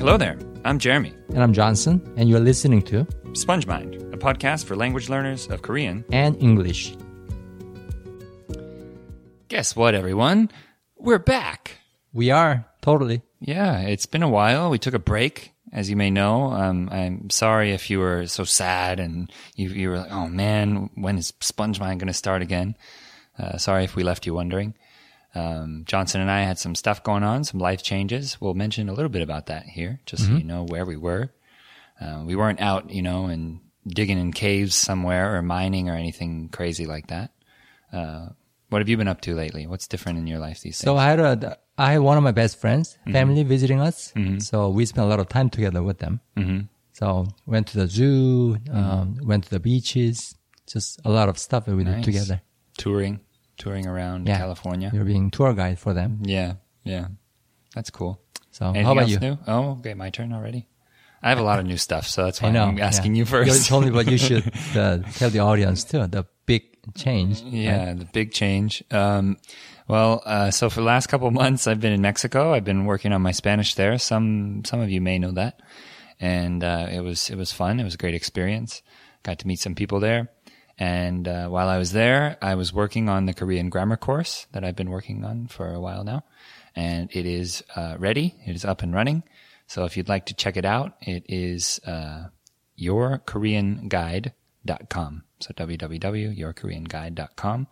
Hello there. I'm Jeremy. And I'm Johnson, and you're listening to SpongeMind, a podcast for language learners of Korean. and English. Guess what, everyone? We're back. We are totally. Yeah, it's been a while. We took a break, as you may know. Um, I'm sorry if you were so sad and you, you were like, oh man, when is SpongeMind going to start again? Uh, sorry if we left you wondering. Um, Johnson and I had some stuff going on, some life changes. We'll mention a little bit about that here, just so you know where we were. Uh, we weren't out, you know, and digging in caves somewhere or mining or anything crazy like that. Uh, what have you been up to lately? What's different in your life these days? So I had a, I had one of my best friends, family visiting us. So we spent a lot of time together with them. Mm-hmm. So went to the zoo, um, went to the beaches, just a lot of stuff that we did together. touring, touring around Yeah. California. You're being tour guide for them. Yeah, yeah, that's cool. So Anything how about else you? new? Oh, okay, my turn already. I have a lot of new stuff, so that's why. I'm asking yeah. you first. You told me, but you should uh, tell the audience too. The big change. Yeah, the big change. Um, well, uh, so for the last couple of months, I've been in Mexico. I've been working on my Spanish there. Some some of you may know that, and uh, it was it was fun. It was a great experience. Got to meet some people there, and uh, while I was there, I was working on the Korean grammar course that I've been working on for a while now, and it is uh, ready. It is up and running. So if you'd like to check it out, it is uh, yourkoreanguide.com. So www.yourkoreanguide.com.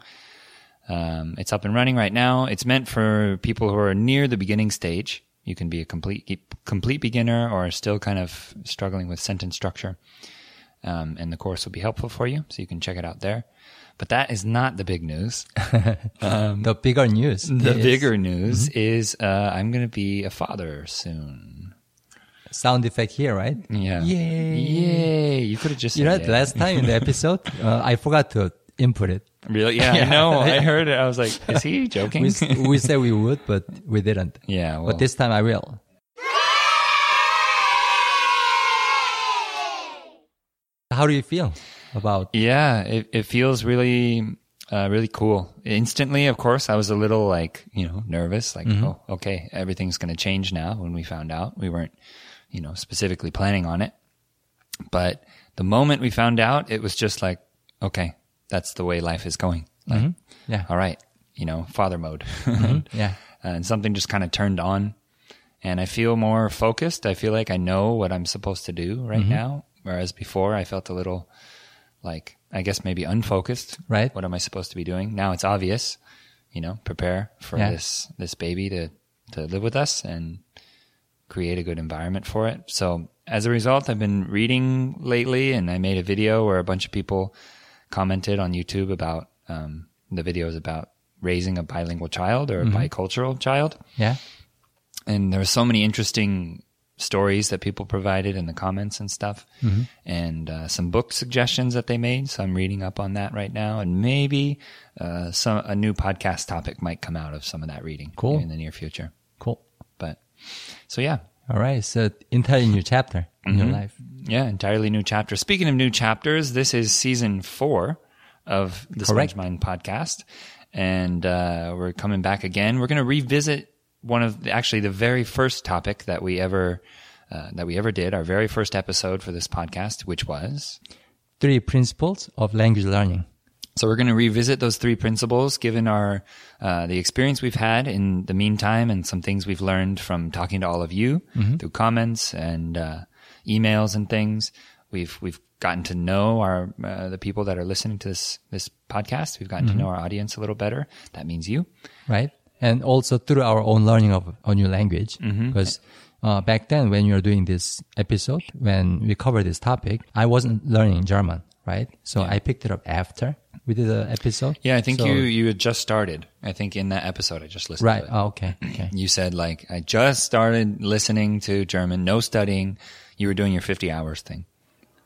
Um, it's up and running right now. It's meant for people who are near the beginning stage. You can be a complete complete beginner or still kind of struggling with sentence structure. Um, and the course will be helpful for you, so you can check it out there. But that is not the big news. the bigger news. The is bigger news is uh, I'm going to be a father soon. sound effect here, right? Yeah. Yay. Yay! You could have just You know, the last time in the episode, uh, I forgot to input it. Really? Yeah, I know. I heard it. I was like, is he joking? We, we said we would, but we didn't. yeah. Well, But this time I will. How do you feel about? Yeah, it, it feels really, uh, really cool. Instantly, of course, I was a little like, you know, nervous. Like, mm-hmm. oh, okay, everything's going to change now. When we found out, we weren't, you know, specifically planning on it. But the moment we found out, it was just like, okay, that's the way life is going. Like, mm-hmm. Yeah. all right, you know, father mode. Mm-hmm. Yeah. and something just kind of turned on and I feel more focused. I feel like I know what I'm supposed to do right now. Whereas before I felt a little like, I guess maybe unfocused. Right. What am I supposed to be doing? Now it's obvious, you know, prepare for Yeah. this, this baby to, to live with us and create a good environment for it. So as a result, I've been reading lately and I made a video where a bunch of people commented on YouTube about, um, the videos about raising a bilingual child or a bicultural child Yeah. and there were so many interesting stories that people provided in the comments and stuff and uh, some book suggestions that they made so i'm reading up on that right now and maybe uh, some a new podcast topic might come out of some of that reading Cool. in the near future Cool. but so yeah All right. So entirely new chapter in Mm-hmm. your life. yeah entirely new chapter speaking of new chapters this is season four of the Correct. SpongeMind podcast and uh, we're coming back again we're going to revisit one of the, actually the very first topic that we ever uh, that we ever did our very first episode for this podcast which was Three principles of language learning. so we're going to revisit those three principles, given our uh, the experience we've had in the meantime, and some things we've learned from talking to all of you through comments and uh, emails and things. We've we've gotten to know our uh, the people that are listening to this this podcast. We've gotten to know our audience a little better. That means you. right? And also through our own learning of a new language. Mm-hmm. Because uh, back then, when you were doing this episode, when we covered this topic, I wasn't learning German, right? So I picked it up after we did the episode. Yeah, I think So- you you had just started. I think in that episode I just listened. Right. To it. Oh, okay. Okay. You said like I just started listening to German, no studying. You were doing your fifty hours thing.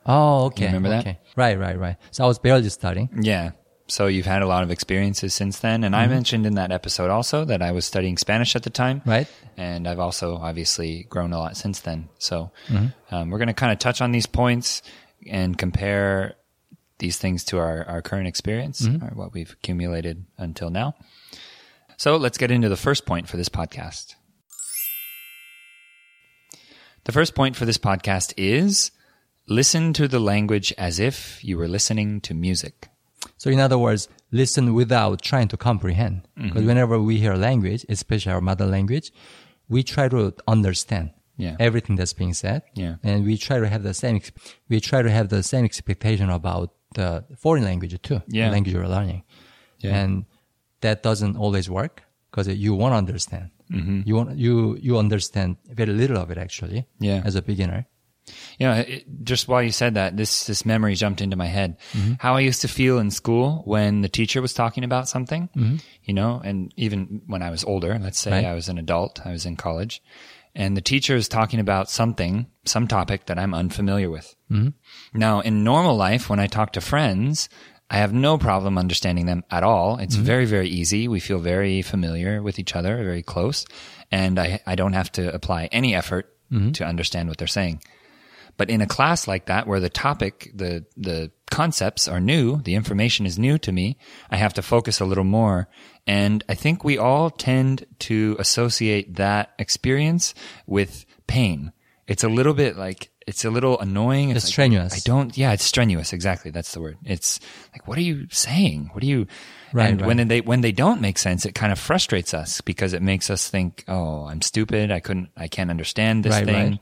Oh, okay. remember that? okay. Right, right, right. So I was barely studying. Yeah. So you've had a lot of experiences since then. And I mm-hmm. mentioned in that episode also that I was studying Spanish at the time. Right. And I've also obviously grown a lot since then. So mm-hmm. um, we're going to kind of touch on these points and compare these things to our, our current experience mm-hmm. or what we've accumulated until now. So let's get into the first point for this podcast. The first point for this podcast is listen to the language as if you were listening to music. So in other words, listen without trying to comprehend. Because whenever we hear language, especially our mother language, we try to understand Yeah. everything that's being said. Yeah. And we try to have the same, we try to have the same expectation about the foreign language too. Yeah. The language you're learning. Yeah. And that doesn't always work because you won't understand. Mm-hmm. You want, you, you understand very little of it actually. Yeah. As a beginner. You know, it, just while you said that, this this memory jumped into my head. Mm-hmm. How I used to feel in school when the teacher was talking about something, mm-hmm. you know, and even when I was older, let's say Right. I was an adult, I was in college, and the teacher is talking about something, some topic that I'm unfamiliar with. Mm-hmm. Now, in normal life, when I talk to friends, I have no problem understanding them at all. It's very, very easy. We feel very familiar with each other, very close, and I, I don't have to apply any effort to understand what they're saying. But in a class like that, where the topic, the, the concepts are new, the information is new to me, I have to focus a little more. And I think we all tend to associate that experience with pain. It's a little bit like, it's a little annoying. It's like, strenuous. I don't, yeah, it's strenuous. Exactly. That's the word. It's like, what are you saying? What are you, Right, and right. when they, when they don't make sense, it kind of frustrates us because it makes us think, oh, I'm stupid. I couldn't, I can't understand this Right, thing right.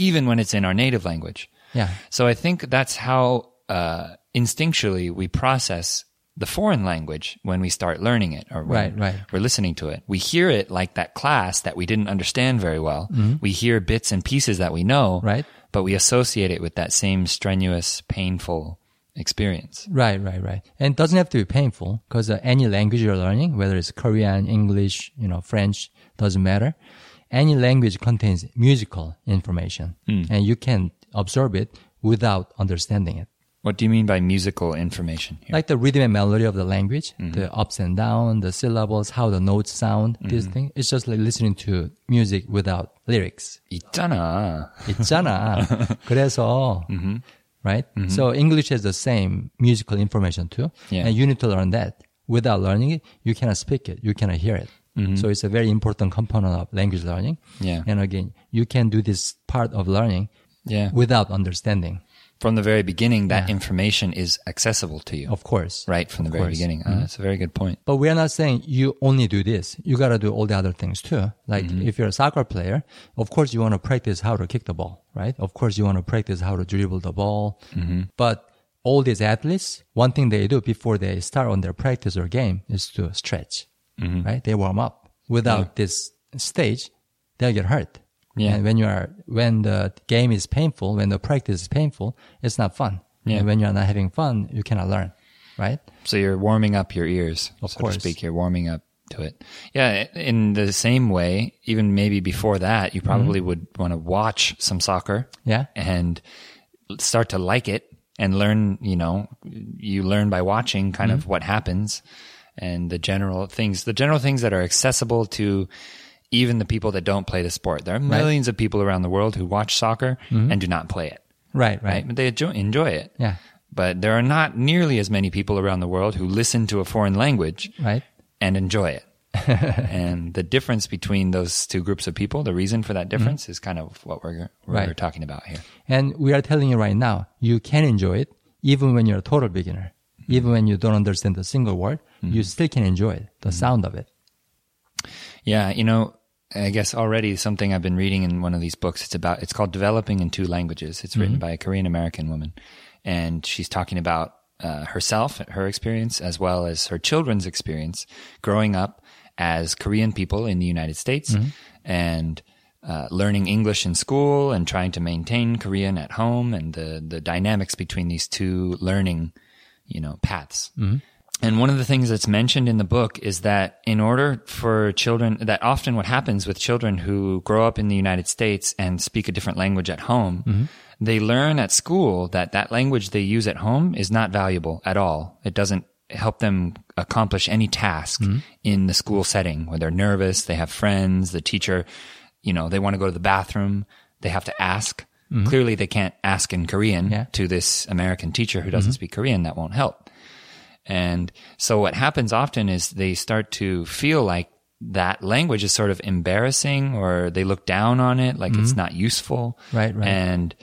Even when it's in our native language. Yeah. So I think that's how uh, instinctually we process the foreign language when we start learning it or when Right, right. we're listening to it. We hear it like that class that we didn't understand very well. We hear bits and pieces that we know, Mm-hmm. Right. but we associate it with that same strenuous, painful experience. Right, right, right. And it doesn't have to be painful because uh, any language you're learning, whether it's Korean, English, you know, French, doesn't matter Any language contains musical information and you can absorb it without understanding it. What do you mean by musical information here? Like the rhythm and melody of the language, the ups and downs, the syllables, how the notes sound, this thing. It's just like listening to music without lyrics. 있잖아. 있잖아. 그래서, right? So English has the same musical information too. Yeah. And you need to learn that. Without learning it, you cannot speak it. You cannot hear it. So it's a very important component of language learning. Yeah. And again, you can do this part of learning Yeah. without understanding, From the very beginning, that information is accessible to you. of course. Right from the Of very course. beginning. Uh, that's a very good point. But we are not saying you only do this. You got to do all the other things too. Like Mm-hmm. if you're a soccer player, of course you want to practice how to kick the ball, right? Of course you want to practice how to dribble the ball. Mm-hmm. But all these athletes, one thing they do before they start on their practice or game is to stretch, Mm-hmm. right? They warm up. Without this stage, they'll get hurt. Yeah. And when you are, when the game is painful, when the practice is painful, it's not fun. Yeah. And when you're not having fun, you cannot learn, right? So you're warming up your ears, Of so course. to speak. You're warming up to it. Yeah, in the same way, even maybe before that, you probably Mm-hmm. would want to watch some soccer Yeah. and start to like it and learn, you know, you learn by watching kind of Mm-hmm. what happens and the general things, the general things that are accessible to even the people that don't play the sport. There are millions of people around the world who watch soccer Mm-hmm. and do not play it, Right, right? right. But they enjoy, enjoy it. Yeah. But there are not nearly as many people around the world who listen to a foreign language Right. and enjoy it. and the difference between those two groups of people, the reason for that difference is kind of what we're, we're Mm-hmm. Right. talking about here. And we are telling you right now, you can enjoy it even when you're a total beginner. Even when you don't understand a single word, you still can enjoy it, the sound of it. Yeah, you know, I guess already something I've been reading in one of these books. It's about it's called Developing in Two Languages. It's written by a Korean American woman, and she's talking about uh, herself, her experience, as well as her children's experience growing up as Korean people in the United States and uh, learning English in school and trying to maintain Korean at home and the the dynamics between these two learning, you know, paths. Mm-hmm. And one of the things that's mentioned in the book is that in order for children, that often what happens with children who grow up in the United States and speak a different language at home, mm-hmm. they learn at school that that language they use at home is not valuable at all. It doesn't help them accomplish any task mm-hmm. in the school setting where they're nervous, they have friends, the teacher, you know, they want to go to the bathroom, they have to ask. Clearly they can't ask in Korean Yeah. to this American teacher who doesn't speak Korean. That won't help. And so what happens often is they start to feel like that language is sort of embarrassing or they look down on it like it's not useful. Mm-hmm. Right, right. And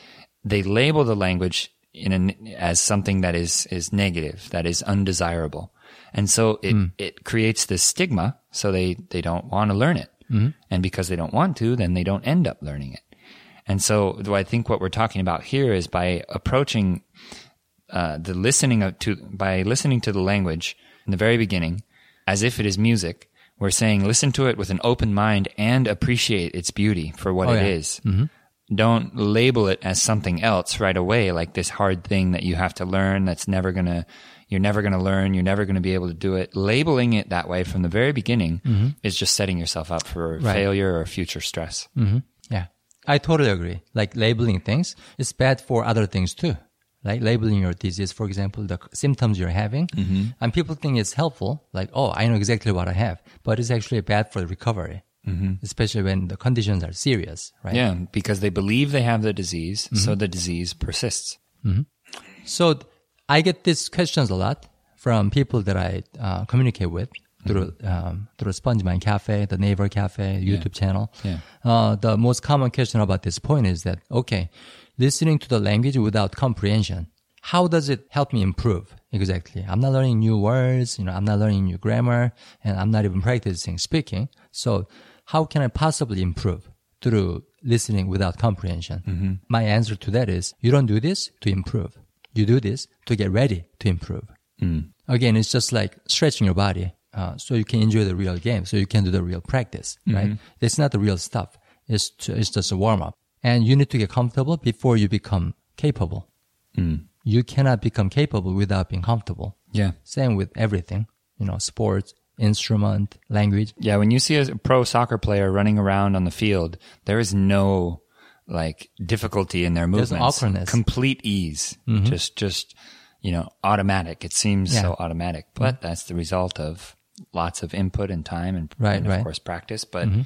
they label the language in an, as something that is, is negative, that is undesirable. And so it, Mm. it creates this stigma. So they, they don't want to learn it. Mm-hmm. And because they don't want to, then they don't end up learning it. And so I think what we're talking about here is by approaching uh, the listening to by listening to the language in the very beginning as if it is music. We're saying listen to it with an open mind and appreciate its beauty for what Oh, it yeah. is. Mm-hmm. Don't label it as something else right away, like this hard thing that you have to learn that's never gonna, you're never gonna learn, you're never gonna be able to do it. Labeling it that way from the very beginning mm-hmm. is just setting yourself up for Right. failure or future stress. Yeah. I totally agree. Like labeling things is bad for other things too. Like labeling your disease, for example, the symptoms you're having. Mm-hmm. And people think it's helpful. Like, oh, I know exactly what I have. But it's actually bad for the recovery. Mm-hmm. Especially when the conditions are serious, right? Yeah, because they believe they have the disease, so mm-hmm. the disease persists. So th- I get these questions a lot from people that I uh, communicate with through um, through SpongeMind Cafe, the Naver Cafe YouTube channel. Yeah. Uh, the most common question about this point is that okay, listening to the language without comprehension, how does it help me improve? Exactly. I'm not learning new words, you know, I'm not learning new grammar, and I'm not even practicing speaking. So how can I possibly improve through listening without comprehension? My answer to that is you don't do this to improve. You do this to get ready to improve. Again, it's just like stretching your body uh, so you can enjoy the real game, so you can do the real practice, mm-hmm. right? It's not the real stuff. It's, to, it's just a warm up. And you need to get comfortable before you become capable. Mm. You cannot become capable without being comfortable. Yeah. Same with everything, you know, sports, instrument, language. Yeah, when you see a pro soccer player running around on the field, there is no like difficulty in their movements. There's awkwardness. Complete ease. Mm-hmm. Just just you know, automatic. It seems Yeah. so automatic, but mm-hmm. that's the result of lots of input and time and, Right, and of right. course practice, but mm-hmm.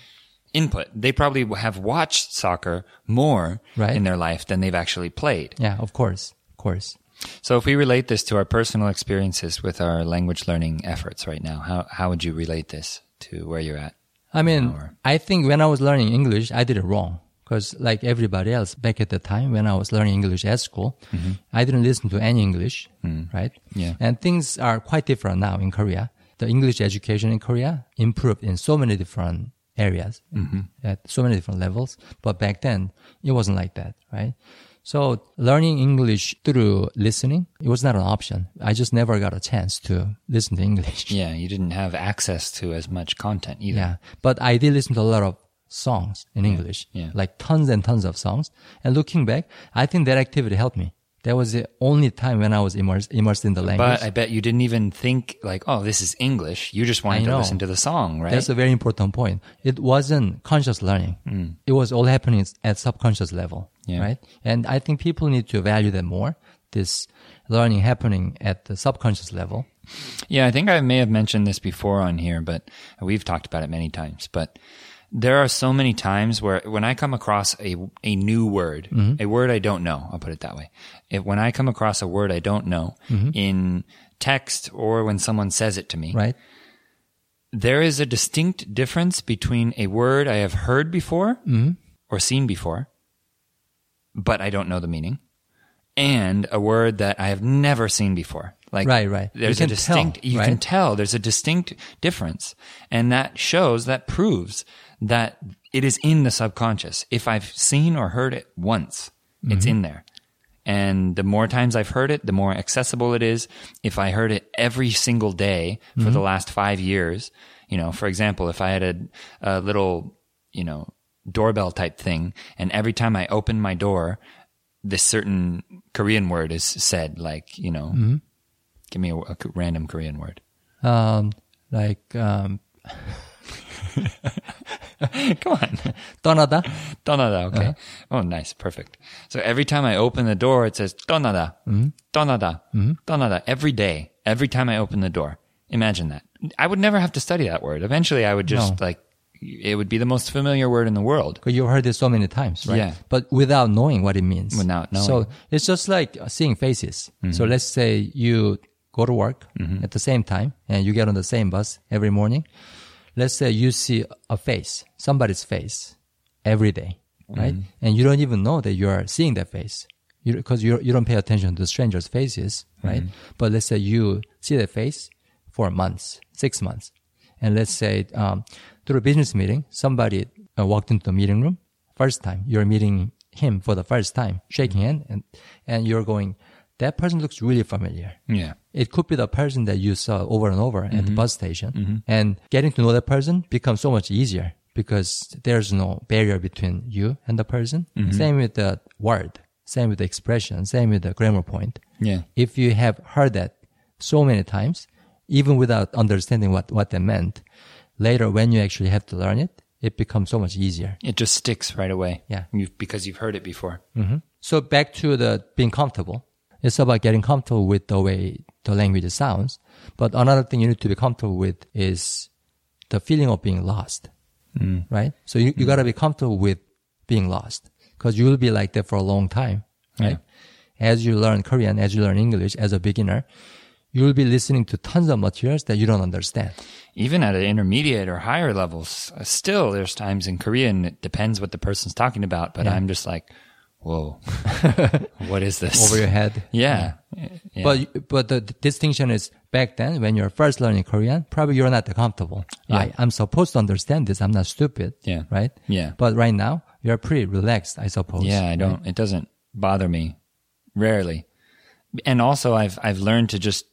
input. They probably have watched soccer more Right. in their life than they've actually played. Yeah, of course, of course. So if we relate this to our personal experiences with our language learning efforts right now, how how would you relate this to where you're at? I mean, Or- I think when I was learning English, I did it wrong. Because like everybody else back at the time when I was learning English at school, mm-hmm. I didn't listen to any English, mm. right? Yeah. And things are quite different now in Korea. The English education in Korea improved in so many different areas, mm-hmm. at so many different levels. But back then, it wasn't like that, right? So learning English through listening, it was not an option. I just never got a chance to listen to English. Yeah, you didn't have access to as much content either. Yeah. But I did listen to a lot of songs in English, yeah. like tons and tons of songs. And looking back, I think that activity helped me. That was the only time when I was immersed, immersed in the language. But I bet you didn't even think like, oh, this is English. You just wanted to listen to the song, right? That's a very important point. It wasn't conscious learning. Mm. It was all happening at subconscious level, Yeah. right? And I think people need to value that more. This learning happening at the subconscious level. yeah, I think I may have mentioned this before on here, but we've talked about it many times. But there are so many times where when I come across a a new word, Mm-hmm. a word I don't know, I'll put it that way. If, when I come across a word I don't know in text or when someone says it to me, Right? there is a distinct difference between a word I have heard before Mm-hmm. or seen before, but I don't know the meaning, and a word that I have never seen before. Like Right, right. You There's can a distinct. tell, you can tell there's a distinct difference, and that shows that proves that it is in the subconscious. If I've seen or heard it once, it's Mm-hmm. in there. And the more times I've heard it, the more accessible it is. If I heard it every single day for Mm-hmm. the last five years, you know, for example, if I had a, a little, you know, doorbell type thing, and every time I open my door, this certain Korean word is said, like, you know, Mm-hmm. Give me a, a random Korean word. Um, like um. Come on. donada, donada. Okay. Uh-huh. Oh, nice. Perfect. So every time I open the door, it says donada, donada, donada. Every day. Every time I open the door. Imagine that. I would never have to study that word. Eventually, I would just no. like, it would be the most familiar word in the world. Because you've heard it so many times, right? Yeah. But without knowing what it means. Without knowing. So it's just like seeing faces. Mm-hmm. So let's say you go to work Mm-hmm. at the same time and you get on the same bus every morning. let's say you see a face, somebody's face every day, right? And you don't even know that you are seeing that face because you, you, don't pay attention to strangers' faces, right? But let's say you see that face for months, six months. And let's say, um, through a business meeting, somebody uh, walked into the meeting room first time. You're meeting him for the first time, shaking hand, and, and you're going, that person looks really familiar. Yeah. It could be the person that you saw over and over at the mm-hmm. bus station. Mm-hmm. And getting to know that person becomes so much easier because there's no barrier between you and the person. Mm-hmm. Same with the word, same with the expression, same with the grammar point. Yeah. If you have heard that so many times, even without understanding what, what they meant, later when you actually have to learn it, it becomes so much easier. It just sticks right away. Yeah. You've, because you've heard it before. So back to the being comfortable. It's about getting comfortable with the way the language sounds. But another thing you need to be comfortable with is the feeling of being lost. Right? So you, you gotta be comfortable with being lost because you will be like that for a long time. Right? As you learn Korean, as you learn English as a beginner, you will be listening to tons of materials that you don't understand. Even at an intermediate or higher levels, uh, still there's times in Korean, it depends what the person's talking about, but I'm just like, whoa, what is this? Over your head. Yeah. Yeah. But but the distinction is back then when you're first learning Korean, probably you're not that comfortable. I, I'm supposed to understand this. I'm not stupid. Yeah. Right. Yeah. But right now you're pretty relaxed, I suppose. Yeah, I don't. It doesn't bother me, rarely. And also, I've I've learned to just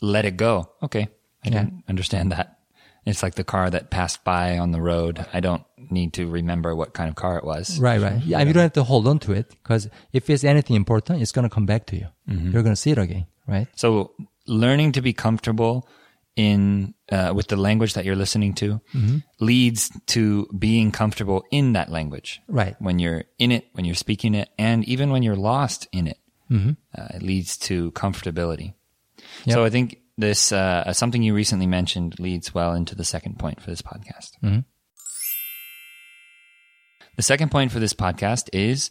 let it go. Okay, I Yeah. didn't understand that. It's like the car that passed by on the road. I don't need to remember what kind of car it was. Right. Right. Yeah. You don't have to hold on to it because if it's anything important, it's gonna come back to you. Mm-hmm. You're gonna see it again. Right. So, learning to be comfortable in uh, with the language that you're listening to leads to being comfortable in that language. Right. When you're in it, when you're speaking it, and even when you're lost in it, uh, it leads to comfortability. Yep. So I think this uh, something you recently mentioned leads well into the second point for this podcast. The second point for this podcast is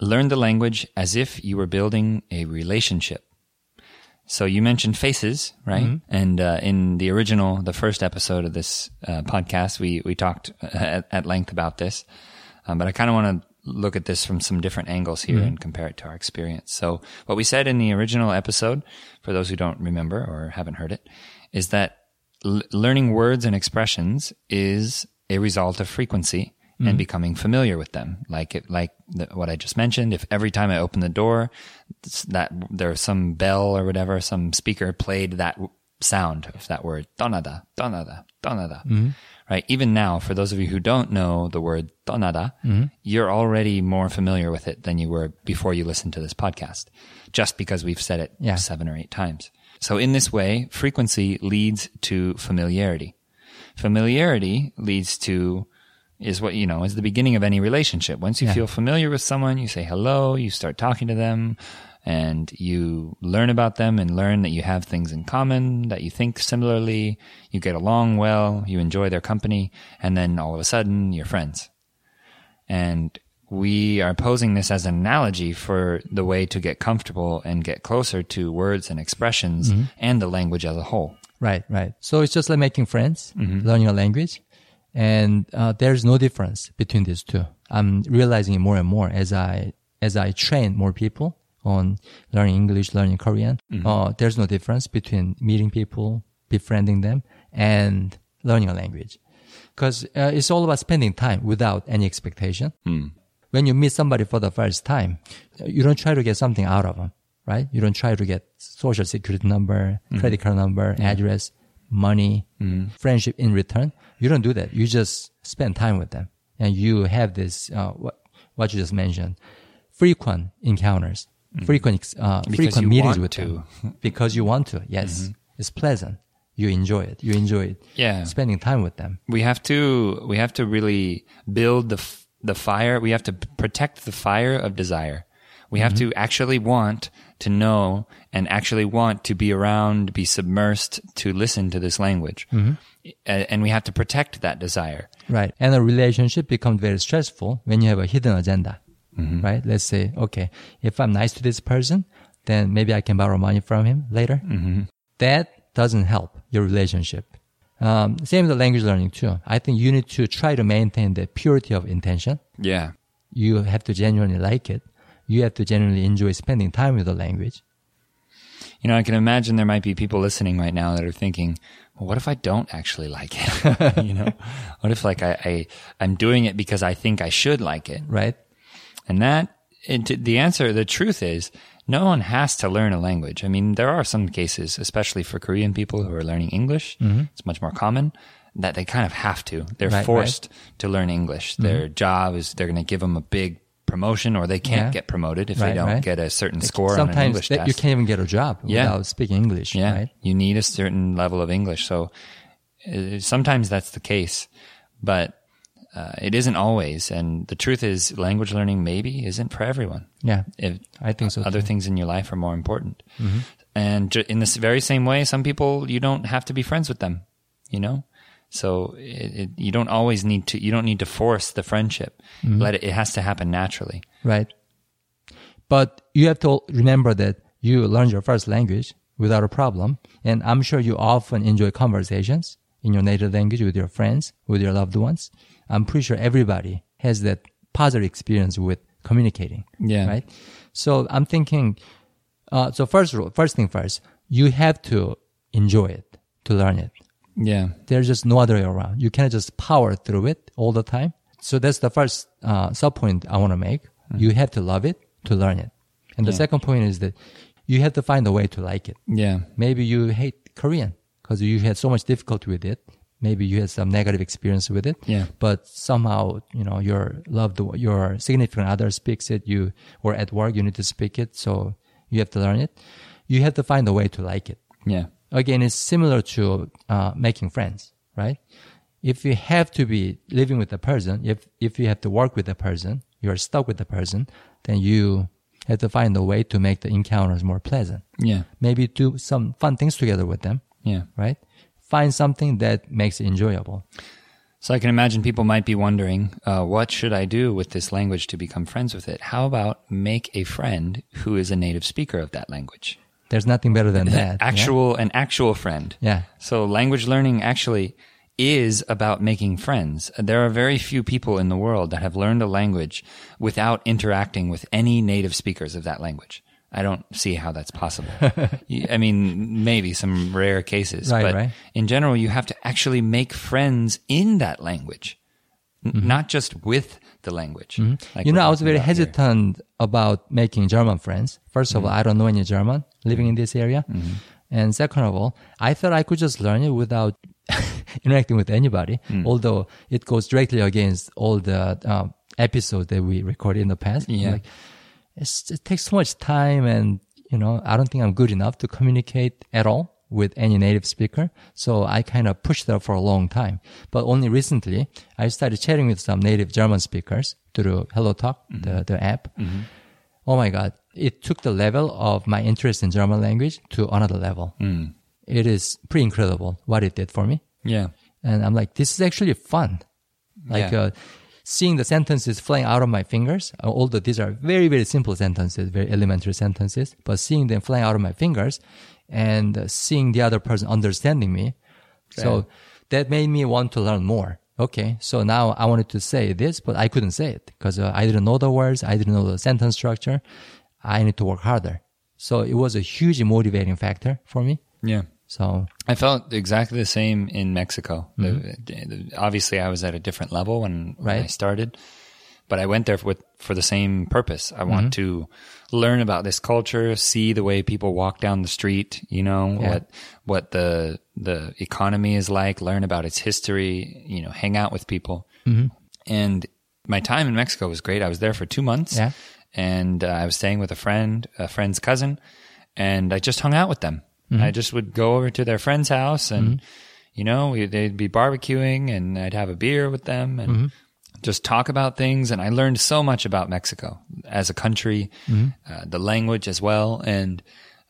learn the language as if you were building a relationship. So you mentioned faces, right? And uh, in the original, the first episode of this uh, podcast, we we talked at, at length about this. Um, but I kind of want to look at this from some different angles here mm-hmm. and compare it to our experience. So what we said in the original episode, for those who don't remember or haven't heard it, is that l- learning words and expressions is a result of frequency and mm-hmm. becoming familiar with them. Like it, like the, what I just mentioned. If every time I open the door, that there's some bell or whatever, some speaker played that w- sound of that word, donada, donada, donada. Mm-hmm. Right. Even now, for those of you who don't know the word donada, mm-hmm. you're already more familiar with it than you were before you listened to this podcast, just because we've said it Yeah. seven or eight times. So in this way, frequency leads to familiarity. Familiarity leads to is what you know is the beginning of any relationship. Once you Yeah. feel familiar with someone, you say hello, you start talking to them, and you learn about them and learn that you have things in common, that you think similarly, you get along well, you enjoy their company, and then all of a sudden you're friends. And we are posing this as an analogy for the way to get comfortable and get closer to words and expressions and the language as a whole. Right, right. So it's just like making friends, learning a language, and uh, there's no difference between these two. I'm realizing it more and more as I as I train more people on learning English, learning Korean. Uh, there's no difference between meeting people, befriending them, and learning a language, because uh, it's all about spending time without any expectation. When you meet somebody for the first time, you don't try to get something out of them right? You don't try to get social security number, credit card number, address, money, friendship in return. You don't do that. You just spend time with them, and you have this uh, what what you just mentioned, frequent encounters, Mm-hmm. frequent uh, frequent meetings with to. them because you want to. Yes, mm-hmm. it's pleasant. You enjoy it. You enjoy it. Yeah. spending time with them. we have to we have to really build the f- the fire we have to protect the fire of desire we have mm-hmm. to actually want to know and actually want to be around be submersed to listen to this language A- and we have to protect that desire Right. And a relationship becomes very stressful when you have a hidden agenda. Right? Let's say, okay, if I'm nice to this person, then maybe I can borrow money from him later. That doesn't help your relationship. Um, same with the language learning too. I think you need to try to maintain the purity of intention. Yeah. You have to genuinely like it. You have to genuinely enjoy spending time with the language. You know, I can imagine there might be people listening right now that are thinking, well, what if I don't actually like it? you know, what if like I, I, I'm doing it because I think I should like it? Right? And that, it, the answer, the truth is, no one has to learn a language. I mean, there are some cases, especially for Korean people who are learning English, it's much more common that they kind of have to. They're Mm-hmm. Right, forced to learn English. Their job is they're going to give them a big promotion or they can't Yeah. get promoted if Right, they don't right. get a certain score on an English test. you can't even get a job Yeah. without speaking English. Yeah, Right? you need a certain level of English. So uh, sometimes that's the case, but uh, it isn't always. And the truth is, language learning maybe isn't for everyone. Yeah. If I think so. other too. things in your life are more important. And ju- in this very same way, some people you don't have to be friends with them. You know, so it, it, you don't always need to. You don't need to force the friendship. Let it. It has to happen naturally. Right. But you have to remember that you learned your first language without a problem. And I'm sure you often enjoy conversations in your native language with your friends, with your loved ones. I'm pretty sure everybody has that positive experience with communicating. Yeah. Right. So I'm thinking, uh, so first rule, first thing first, you have to enjoy it to learn it. Yeah. There's just no other way around. You cannot just power through it all the time. So that's the first uh, sub point I want to make. You have to love it to learn it. And the Yeah. second point is that you have to find a way to like it. Yeah. Maybe you hate Korean because you had so much difficulty with it. Maybe you had some negative experience with it. Yeah. But somehow, you know, your loved, your significant other speaks it. You, or at work, you need to speak it. So you have to learn it. You have to find a way to like it Yeah. again, it's similar to uh, making friends, right? If you have to be living with a person, if if you have to work with a person, you're stuck with the person, then you have to find a way to make the encounters more pleasant. Yeah. Maybe do some fun things together with them, Yeah. right? Find something that makes it enjoyable. So I can imagine people might be wondering, uh, what should I do with this language to become friends with it? How about make a friend who is a native speaker of that language? There's nothing better than that. yeah? Actual, an actual friend. Yeah. So language learning actually is about making friends. There are very few people in the world that have learned a language without interacting with any native speakers of that language. I don't see how that's possible. I mean, maybe some rare cases, Right, but right. in general, you have to actually make friends in that language, N- not just with the language. Mm-hmm. you know, I was very about here. hesitant about making German friends. 1st of all, I don't know any German living in this area. And second of all, I thought I could just learn it without interacting with anybody, although it goes directly against all the um, episodes that we recorded in the past. Yeah. Like, it's, it takes so much time and, you know, I don't think I'm good enough to communicate at all with any native speaker. So I kind of pushed that for a long time. But only recently, I started chatting with some native German speakers through HelloTalk, the, mm-hmm. the app. Mm-hmm. Oh my God. It took the level of my interest in German language to another level. Mm. It is pretty incredible what it did for me. Yeah. And I'm like, this is actually fun. Like, Yeah. uh, seeing the sentences flying out of my fingers, uh, although these are very, very simple sentences, very elementary sentences, but seeing them flying out of my fingers and uh, seeing the other person understanding me. So that made me want to learn more. Okay. So now I wanted to say this, but I couldn't say it because uh, I didn't know the words. I didn't know the sentence structure. I need to work harder. So it was a huge motivating factor for me. Yeah. So I felt exactly the same in Mexico. Mm-hmm. the- obviously, I was at a different level when, when I started, but I went there with for the same purpose. I want Mm-hmm. to learn about this culture, see the way people walk down the street. You know Yeah. what what the the economy is like. Learn about its history. You know, hang out with people. Mm-hmm. And my time in Mexico was great. I was there for two months. Yeah. And uh, I was staying with a friend, a friend's cousin, and I just hung out with them. Mm-hmm. I just would go over to their friend's house and, you know, we, they'd be barbecuing and I'd have a beer with them and Mm-hmm. just talk about things. And I learned so much about Mexico as a country, Mm-hmm. uh, the language as well, and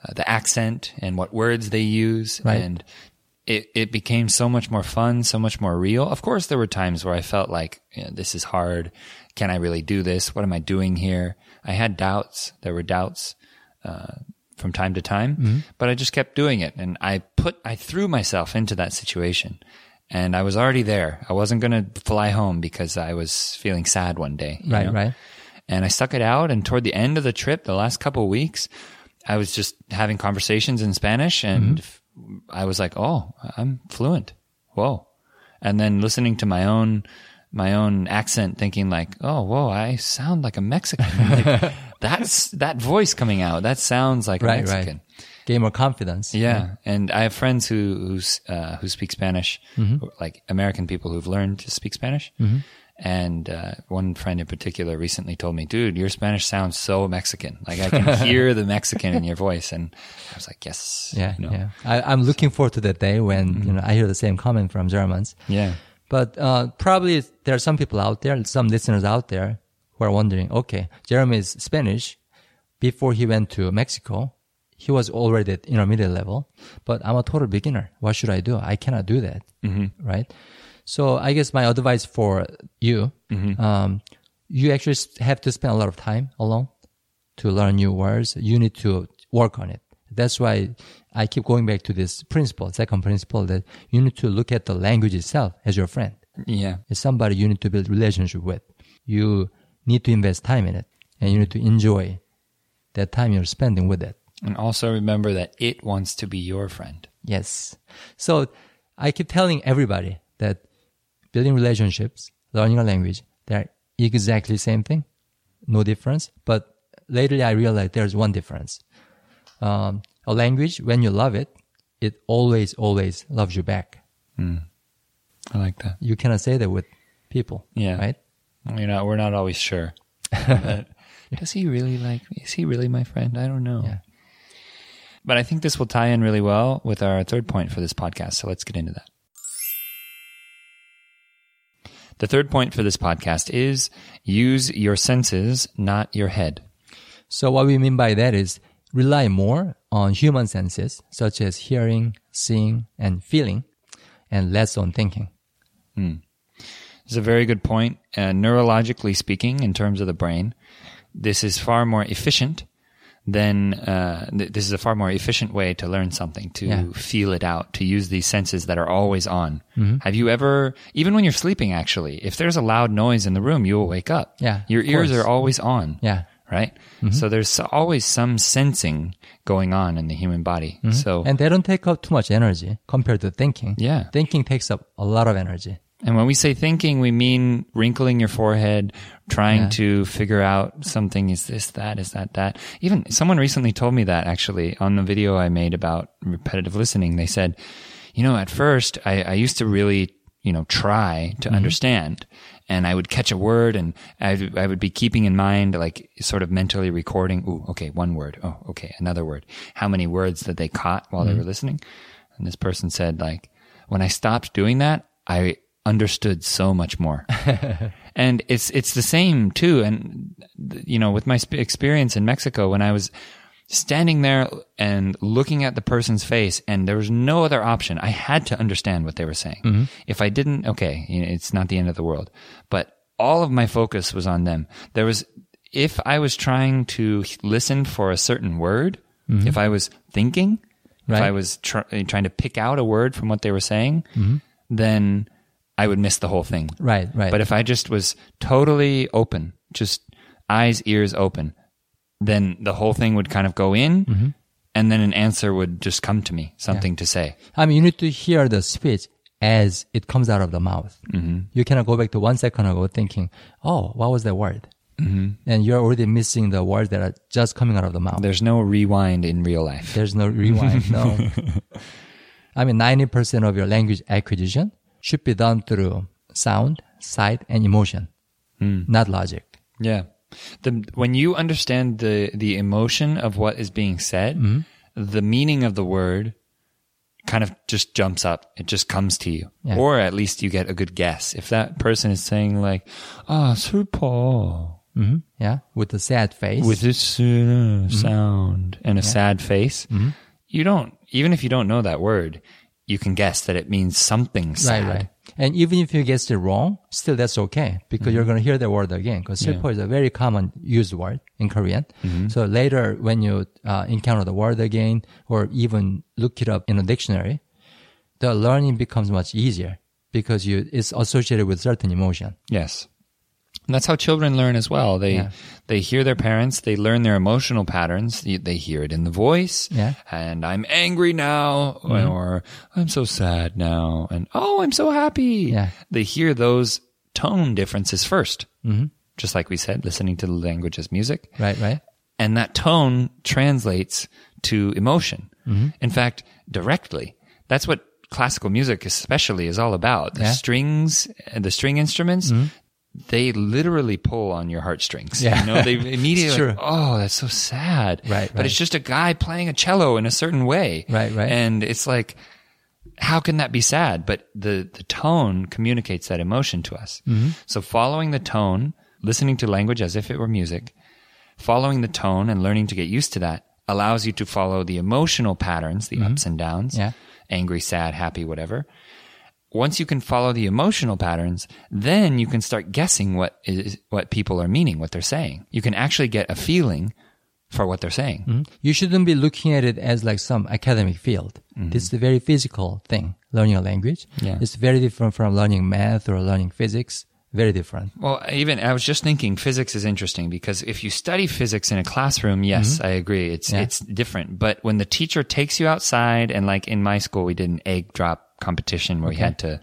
uh, the accent and what words they use. Right. And it, it became so much more fun, so much more real. Of course, there were times where I felt like, you know, this is hard. Can I really do this? What am I doing here? I had doubts. There were doubts. Uh, from time to time, mm-hmm. but I just kept doing it. And I put, I threw myself into that situation and I was already there. I wasn't going to fly home because I was feeling sad one day. Right, know? right. And I stuck it out. And toward the end of the trip, the last couple of weeks, I was just having conversations in Spanish and mm-hmm. f- I was like, oh, I'm fluent. Whoa. And then listening to my own, my own accent thinking like, oh, whoa, I sound like a Mexican. like, that's that voice coming out. That sounds like a Right, Mexican. right. Gain more confidence. Yeah, and I have friends who who's, uh, who speak Spanish, like American people who've learned to speak Spanish. And uh, one friend in particular recently told me, "Dude, your Spanish sounds so Mexican. Like I can hear the Mexican in your voice." And I was like, "Yes, Yeah, you know. yeah. I, I'm looking forward to that day when you know I hear the same comment from Germans. yeah, But uh, probably there are some people out there, some listeners out there who are wondering, okay, Jeremy is Spanish. Before he went to Mexico, he was already at intermediate level, but I'm a total beginner. What should I do? I cannot do that. Mm-hmm. Right? So I guess my advice for you, um, you actually have to spend a lot of time alone to learn new words. You need to work on it. That's why I keep going back to this principle, second principle that you need to look at the language itself as your friend. yeah, It's somebody you need to build relationship with. You need to invest time in it and you need to enjoy that time you're spending with it. and also remember that it wants to be your friend. Yes. So I keep telling everybody that building relationships, learning a language, they're exactly the same thing. No difference. But lately I realized there's one difference. Um, a language, when you love it, it always, always loves you back. I like that. You cannot say that with people. Yeah. Right? You know, we're not always sure. Does he really like me? Is he really my friend? I don't know. Yeah. But I think this will tie in really well with our third point for this podcast. So let's get into that. The third point for this podcast is use your senses, not your head. So what we mean by that is rely more on human senses, such as hearing, seeing, and feeling, and less on thinking. Hmm. It's a very good point. Uh, neurologically speaking, in terms of the brain, this is far more efficient than uh, th- this is a far more efficient way to learn something, to Yeah. feel it out, to use these senses that are always on. Have you ever, even when you're sleeping, actually, if there's a loud noise in the room, you will wake up. Yeah, your ears course. are always on. Yeah. right. So there's always some sensing going on in the human body. So And they don't take up too much energy compared to thinking. Yeah. Thinking takes up a lot of energy. And when we say thinking, we mean wrinkling your forehead, trying Yeah. to figure out something. Is this that? Is that that? Even someone recently told me that actually on the video I made about repetitive listening. They said, you know, at first I, I used to really, you know, try to mm-hmm. understand and I would catch a word and I, I would be keeping in mind, like sort of mentally recording. Ooh, okay, one word. Oh, okay, another word. How many words that they caught while they mm-hmm. were listening? And this person said, like, when I stopped doing that, I understood so much more. and it's it's the same too. And you know, with my sp- experience in Mexico, when I was standing there and looking at the person's face, and there was no other option, I had to understand what they were saying. Mm-hmm. If I didn't, okay, it's not the end of the world. But all of my focus was on them. There was, if I was trying to listen for a certain word, mm-hmm. if I was thinking, if I was tr- trying to pick out a word from what they were saying, mm-hmm. then I would miss the whole thing. Right, right. But if I just was totally open, just eyes, ears open, then the whole thing would kind of go in and then an answer would just come to me, something to say. I mean, you need to hear the speech as it comes out of the mouth. Mm-hmm. You cannot go back to one second ago thinking, oh, what was that word? Mm-hmm. And you're already missing the words that are just coming out of the mouth. There's no rewind in real life. There's no rewind. no. I mean, 90% of your language acquisition should be done through sound, sight, and emotion, not logic. Yeah. The when you understand the the emotion of what is being said, Mm-hmm. the meaning of the word kind of just jumps up. It just comes to you. Yeah. Or at least you get a good guess. If that person is saying like, "Ah, 슬퍼." hmm Yeah. With the sad face. with this uh, sound and a sad face, you don't, even if you don't know that word, you can guess that it means something sad. Right, right. And even if you guess it wrong, still that's okay because you're going to hear the word again. Because Mm-hmm. Yeah. silpo is a very common used word in Korean. Mm-hmm. So later when you uh, encounter the word again or even look it up in a dictionary, the learning becomes much easier because you it's associated with certain emotion. Yes. And that's how children learn as well. They Yeah. they hear their parents, they learn their emotional patterns. They they hear it in the voice. Yeah. And I'm angry now mm-hmm. or I'm so sad now and oh, I'm so happy. Yeah. They hear those tone differences 1st Mm-hmm. Just like we said, listening to the language as music. Right, right. And that tone translates to emotion. Mm-hmm. In fact, directly. That's what classical music especially is all about. The Yeah. strings and the string instruments, mm-hmm. They literally pull on your heartstrings. Yeah. You know, they immediately like, oh, that's so sad. Right, But right. it's just a guy playing a cello in a certain way. Right, right. And it's like, how can that be sad? But the, the tone communicates that emotion to us. Mm-hmm. So following the tone, listening to language as if it were music, following the tone and learning to get used to that allows you to follow the emotional patterns, the ups and downs, Mm-hmm. Yeah. angry, sad, happy, whatever. Once you can follow the emotional patterns, then you can start guessing what is what people are meaning, what they're saying. You can actually get a feeling for what they're saying. Mm-hmm. You shouldn't be looking at it as like some academic field. This is a very physical thing, learning a language. Mm-hmm. Yeah. It's very different from learning math or learning physics. Very different. Well, even I was just thinking physics is interesting because if you study physics in a classroom, yes, mm-hmm. I agree. It's Yeah. it's different. But when the teacher takes you outside and like in my school we did an egg drop competition where we had to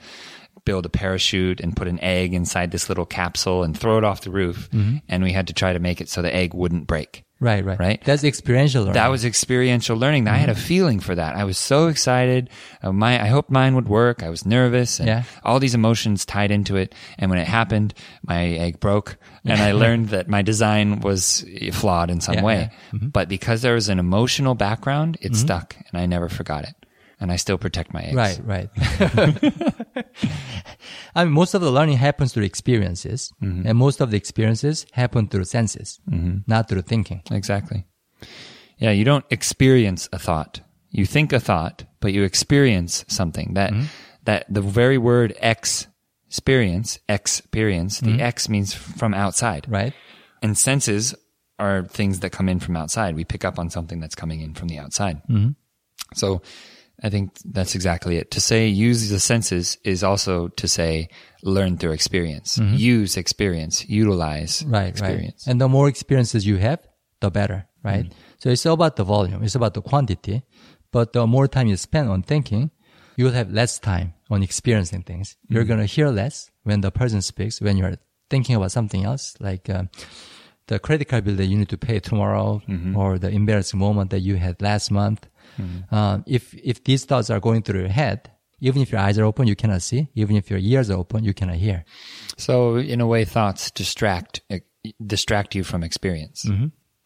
build a parachute and put an egg inside this little capsule and throw it off the roof mm-hmm. and we had to try to make it so the egg wouldn't break. Right, right. Right? That's experiential learning. That was experiential learning. I had a feeling for that. I was so excited. Uh, my, I hoped mine would work. I was nervous and Yeah. all these emotions tied into it. And when it happened, my egg broke and I learned that my design was flawed in some Yeah, way. yeah. Mm-hmm. But because there was an emotional background, it stuck and I never forgot it. And I still protect my eggs. Right, right. I mean, most of the learning happens through experiences, Mm-hmm. and most of the experiences happen through senses, mm-hmm. not through thinking. Exactly. Yeah, you don't experience a thought. You think a thought, but you experience something. That mm-hmm. that the very word ex experience, experience, the mm-hmm. X means from outside. Right? And senses are things that come in from outside. We pick up on something that's coming in from the outside. So I think that's exactly it. To say use the senses is also to say learn through experience. Mm-hmm. Use experience, utilize Right, experience. right. And the more experiences you have, the better, right? Mm-hmm. So it's all about the volume. It's about the quantity. But the more time you spend on thinking, you will have less time on experiencing things. You're mm-hmm. going to hear less when the person speaks, when you're thinking about something else, like uh, the credit card bill that you need to pay tomorrow or the embarrassing moment that you had last month. Uh, if, if these thoughts are going through your head, even if your eyes are open, you cannot see. Even if your ears are open, you cannot hear. So in a way, thoughts distract eh, distract you from experience,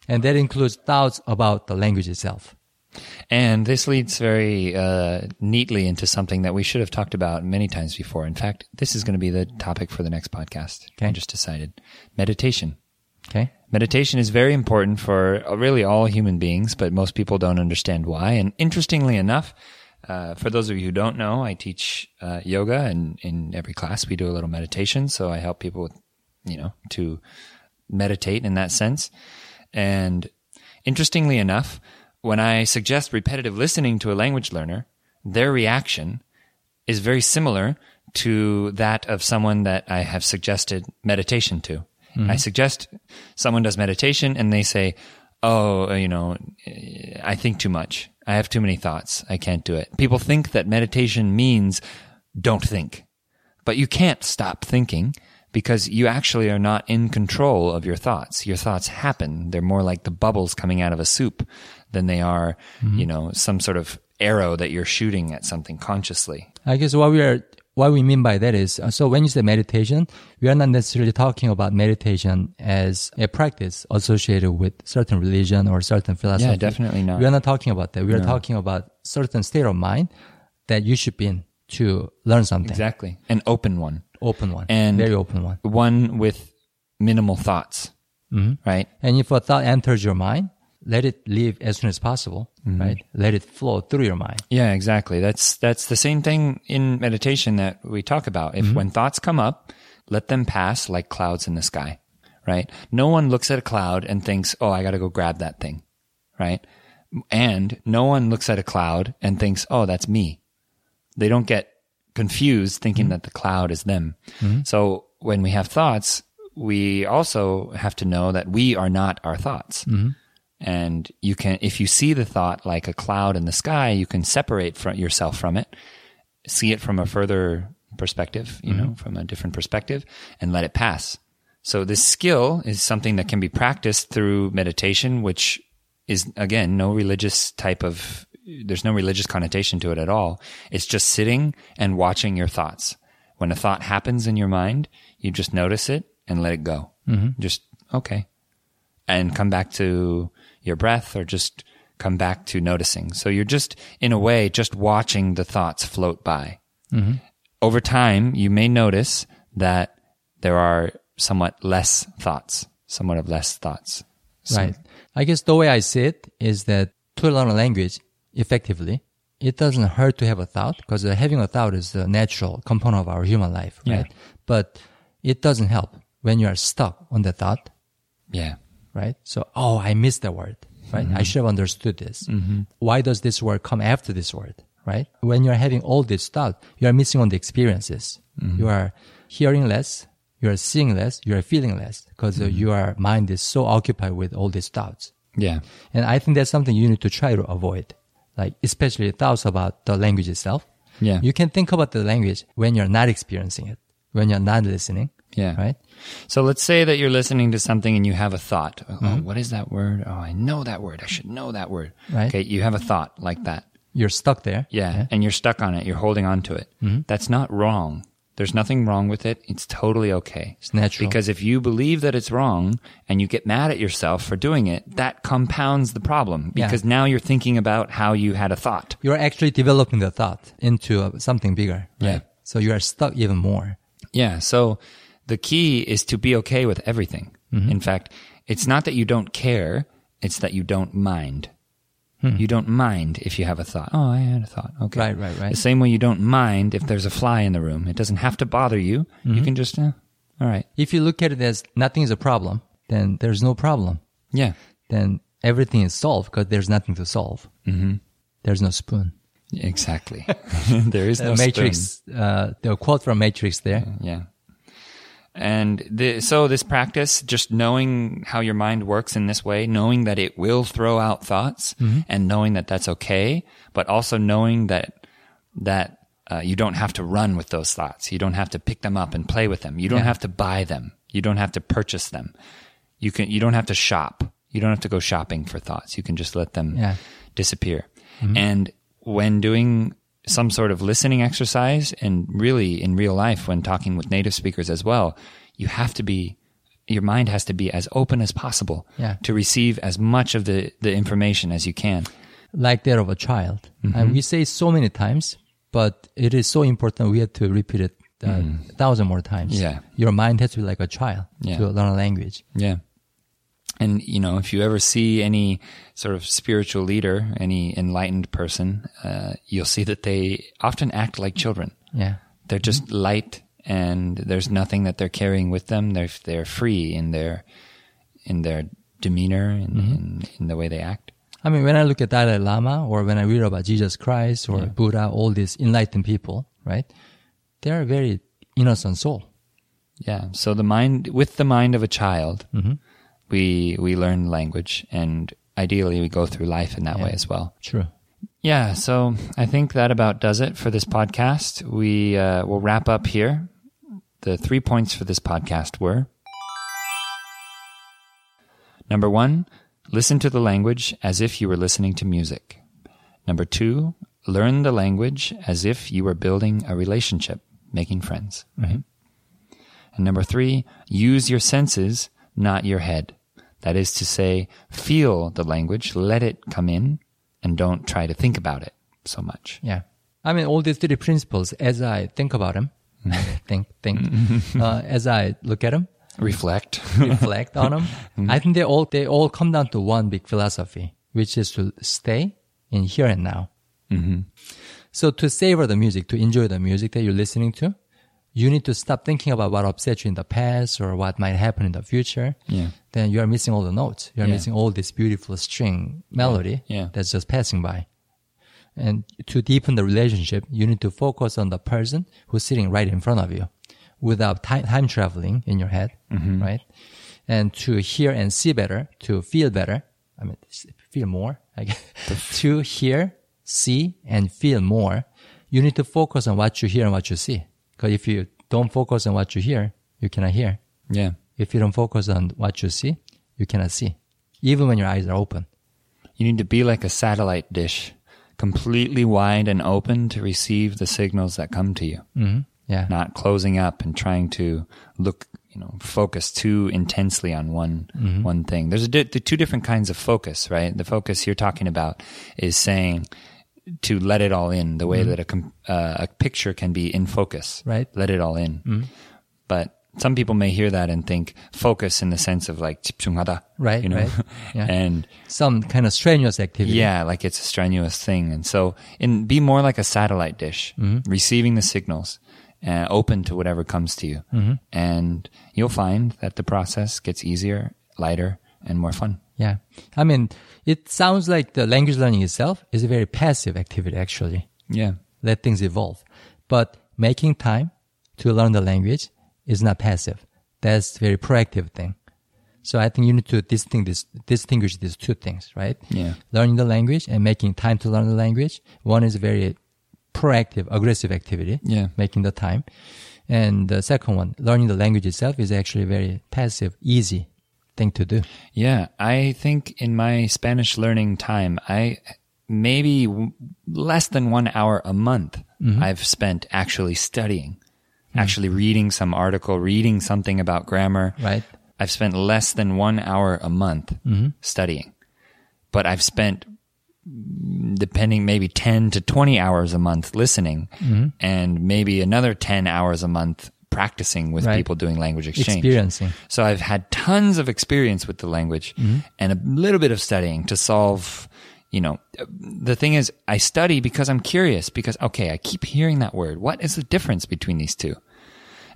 And that includes thoughts about the language itself. and this leads very uh, neatly into something that we should have talked about many times before. In fact, this is going to be the topic for the next podcast. I just decided meditation. Okay. Meditation is very important for uh, really all human beings, but most people don't understand why. And interestingly enough, uh, for those of you who don't know, I teach uh, yoga, and in every class we do a little meditation. So I help people with, you know, to meditate in that sense. And interestingly enough, when I suggest repetitive listening to a language learner, their reaction is very similar to that of someone that I have suggested meditation to. Mm-hmm. I suggest someone does meditation and they say, Oh, uh, you know, I think too much. I have too many thoughts. I can't do it. People think that meditation means don't think, but you can't stop thinking because you actually are not in control of your thoughts. Your thoughts happen. They're more like the bubbles coming out of a soup than they are, mm-hmm. you know, some sort of arrow that you're shooting at something consciously. I guess what we are, what we mean by that is, uh, so when you say meditation, we are not necessarily talking about meditation as a practice associated with certain religion or certain philosophy. Yeah, definitely not. We are not talking about that. We are talking about certain state of mind that you should be in to learn something. Exactly. An open one. Open one. And- very open one. One with minimal thoughts. Right? And if a thought enters your mind, let it leave as soon as possible, Mm-hmm. right? Let it flow through your mind. Yeah, exactly. That's that's the same thing in meditation that we talk about. If mm-hmm. when thoughts come up, let them pass like clouds in the sky, right? No one looks at a cloud and thinks, "Oh, I got to go grab that thing." Right? And no one looks at a cloud and thinks, "Oh, that's me." They don't get confused thinking mm-hmm. that the cloud is them. Mm-hmm. So when we have thoughts, we also have to know that we are not our thoughts. And you can, if you see the thought like a cloud in the sky, you can separate from yourself from it, see it from a further perspective, you know, from a different perspective and let it pass. So this skill is something that can be practiced through meditation, which is again, no religious type of, there's no religious connotation to it at all. It's just sitting and watching your thoughts. When a thought happens in your mind, you just notice it and let it go. Mm-hmm. Just, okay. And come back to your breath or just come back to noticing. So you're just, in a way, just watching the thoughts float by. Mm-hmm. Over time, you may notice that there are somewhat less thoughts, somewhat of less thoughts. So- Right. I guess the way I see it is that to learn a language effectively, it doesn't hurt to have a thought because uh, having a thought is a natural component of our human life, Yeah. right? But it doesn't help when you are stuck on the thought, Yeah. Right? So, oh, I missed the word, right? I mm-hmm. should have understood this. Mm-hmm. Why does this word come after this word, right? When you're having all this thought, you are missing on the experiences. Mm-hmm. You are hearing less, you are seeing less, you are feeling less because uh, your mind is so occupied with all these thoughts. Yeah. And I think that's something you need to try to avoid, like especially thoughts about the language itself. Yeah. You can think about the language when you're not experiencing it, when you're not listening. Yeah. Right. So let's say that you're listening to something and you have a thought. Oh, mm-hmm. what is that word? Oh, I know that word. I should know that word. Right. Okay. You have a thought like that. You're stuck there. Yeah. And you're stuck on it. You're holding on to it. Mm-hmm. That's not wrong. There's nothing wrong with it. It's totally okay. It's natural. Because if you believe that it's wrong and you get mad at yourself for doing it, that compounds the problem Yeah. because now you're thinking about how you had a thought. You're actually developing the thought into something bigger. Yeah. So you are stuck even more. Yeah. So the key is to be okay with everything. In fact, it's not that you don't care, it's that you don't mind. You don't mind if you have a thought. Oh, I had a thought. Okay. Right, right, right. The same way you don't mind if there's a fly in the room. It doesn't have to bother you. You can just, eh, all right. If you look at it as nothing is a problem, then there's no problem. Yeah. Then everything is solved because there's nothing to solve. Mm-hmm. There's no spoon. Exactly. there is no the spoon. Matrix, uh, the quote from Matrix there. Yeah. And the, so this practice, just knowing how your mind works in this way, knowing that it will throw out thoughts and knowing that that's okay, but also knowing that, that uh, you don't have to run with those thoughts. You don't have to pick them up and play with them. You don't Yeah. have to buy them. You don't have to purchase them. You can, you don't have to shop. You don't have to go shopping for thoughts. You can just let them Yeah. disappear. And when doing some sort of listening exercise and really in real life when talking with native speakers as well, you have to be your mind has to be as open as possible Yeah. to receive as much of the, the information as you can. like that of a child. And we say so many times, but it is so important. We have to repeat it uh, a thousand more times. Yeah. Your mind has to be like a child Yeah. to learn a language. Yeah. And, you know, if you ever see any sort of spiritual leader, any enlightened person, uh, you'll see that they often act like children. Yeah. They're just light and there's nothing that they're carrying with them. They're, they're free in their, in their demeanor and in, in the way they act. I mean, when I look at Dalai Lama or when I read about Jesus Christ or Buddha, all these enlightened people, right? They are very innocent soul. Yeah. So the mind, with the mind of a child, we, we learn language and ideally we go through life in that way as well. True. Yeah, so I think that about does it for this podcast. We uh, will wrap up here. The three points for this podcast were number one, listen to the language as if you were listening to music. Number two, learn the language as if you were building a relationship, making friends. Right. And number three, use your senses, not your head. That is to say, feel the language, let it come in, and don't try to think about it so much. Yeah. I mean, all these three principles, as I think about them, think, think, uh, as I look at them, Reflect. reflect on them, I think they all they all come down to one big philosophy, which is to stay in here and now. So to savor the music, to enjoy the music that you're listening to, you need to stop thinking about what upset you in the past or what might happen in the future. Yeah. Then you are missing all the notes. You are Yeah. missing all this beautiful string melody Yeah. that's just passing by. And to deepen the relationship, you need to focus on the person who's sitting right in front of you without time, time traveling in your head, mm-hmm. right? And to hear and see better, to feel better, I mean, feel more, I guess. to hear, see, and feel more, you need to focus on what you hear and what you see. Because if you don't focus on what you hear, you cannot hear. yeah. If you don't focus on what you see, you cannot see. Even when your eyes are open. You need to be like a satellite dish, completely wide and open to receive the signals that come to you. hmm Yeah. Not closing up and trying to look, you know, focus too intensely on one one thing. There's a di- the two different kinds of focus, right? The focus you're talking about is saying to let it all in, the way that a com- uh, a picture can be in focus, Right. Let it all in. But some people may hear that and think focus in the sense of like 집중하다, Right, You know, right. Yeah. and Some kind of strenuous activity. yeah, like it's a strenuous thing. And so, in be more like a satellite dish, Mm-hmm. receiving the signals, uh, open to whatever comes to you, Mm-hmm. and you'll find that the process gets easier, lighter, and more fun. Yeah. I mean, it sounds like the language learning itself is a very passive activity, actually. Yeah, Let things evolve. But making time to learn the language is not passive. That's a very proactive thing. So I think you need to distinguish, distinguish these two things, right? Yeah. Learning the language and making time to learn the language. One is a very proactive, aggressive activity. Yeah. Making the time. And the second one, learning the language itself is actually very passive, easy thing to do. yeah. I think in my Spanish learning time, I maybe less than one hour a month Mm-hmm. I've spent actually studying, mm-hmm. actually reading some article, reading something about grammar, Right. I've spent less than one hour a month mm-hmm. studying, but I've spent, depending, maybe 10 to 20 hours a month listening mm-hmm. and maybe another 10 hours a month practicing with Right. people doing language exchange. Experiencing. So I've had tons of experience with the language mm-hmm. and a little bit of studying to solve, you know, the thing is I study because I'm curious because, okay, I keep hearing that word. What is the difference between these two?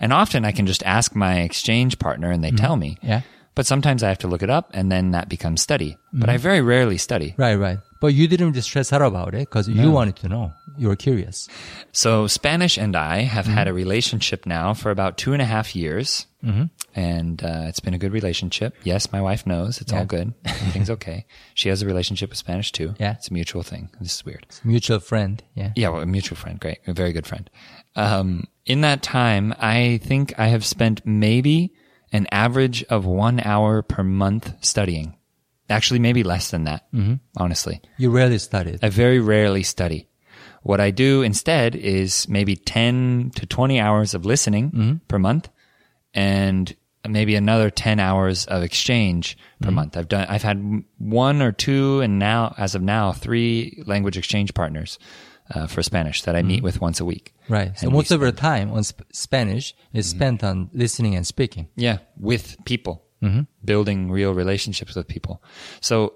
And often I can just ask my exchange partner and they mm-hmm. tell me. Yeah. But sometimes I have to look it up and then that becomes study. But I mm-hmm. very rarely study. Right, right. But you didn't just stress out about it because you wanted to know. You were curious. So Spanish and I have had a relationship now for about two and a half years. Mm-hmm. And uh, it's been a good relationship. Yes, my wife knows. It's all good. Everything's okay. She has a relationship with Spanish too. Yeah. It's a mutual thing. This is weird. Mutual friend. Yeah. Yeah, well, a mutual friend. Great. A very good friend. Um, in that time, I think I have spent maybe an average of one hour per month studying. Actually, maybe less than that, mm-hmm. honestly. You rarely study. I very rarely study. What I do instead is maybe 10 to 20 hours of listening mm-hmm. per month and maybe another 10 hours of exchange per mm-hmm. month. I've done, I've had one or two and now, as of now, three language exchange partners uh, for Spanish that I meet with once a week. Right. So most of our time on sp- Spanish is spent on listening and speaking. Yeah, with people, Mm-hmm. building real relationships with people. So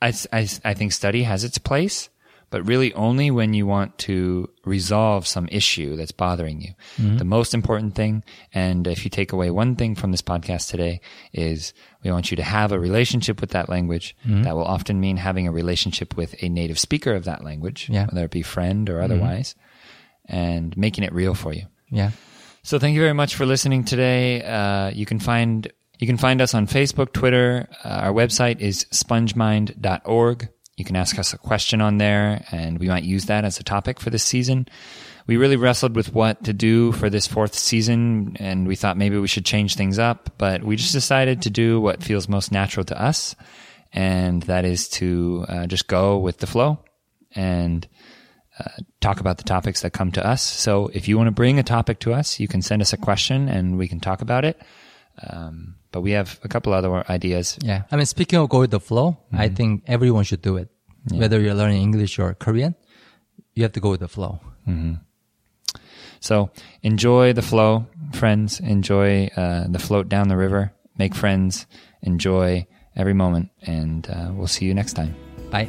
I, I, I think study has its place, but really only when you want to resolve some issue that's bothering you. Mm-hmm. The most important thing, and if you take away one thing from this podcast today, is we want you to have a relationship with that language. Mm-hmm. That will often mean having a relationship with a native speaker of that language, Yeah. whether it be friend or otherwise, and making it real for you. Yeah. So thank you very much for listening today. Uh, you can find you can find us on Facebook, Twitter. Uh, our website is spongemind.org. You can ask us a question on there, and we might use that as a topic for this season. We really wrestled with what to do for this fourth season, and we thought maybe we should change things up, but we just decided to do what feels most natural to us, and that is to uh, just go with the flow and talk about the topics that come to us. So if you want to bring a topic to us, you can send us a question and we can talk about it. Um, but we have a couple other ideas. Yeah. I mean, speaking of go with the flow, I think everyone should do it. Whether you're learning English or Korean, you have to go with the flow. So enjoy the flow friends. Enjoy uh, the float down the river. Make friends. Enjoy every moment. And uh, we'll see you next time. Bye.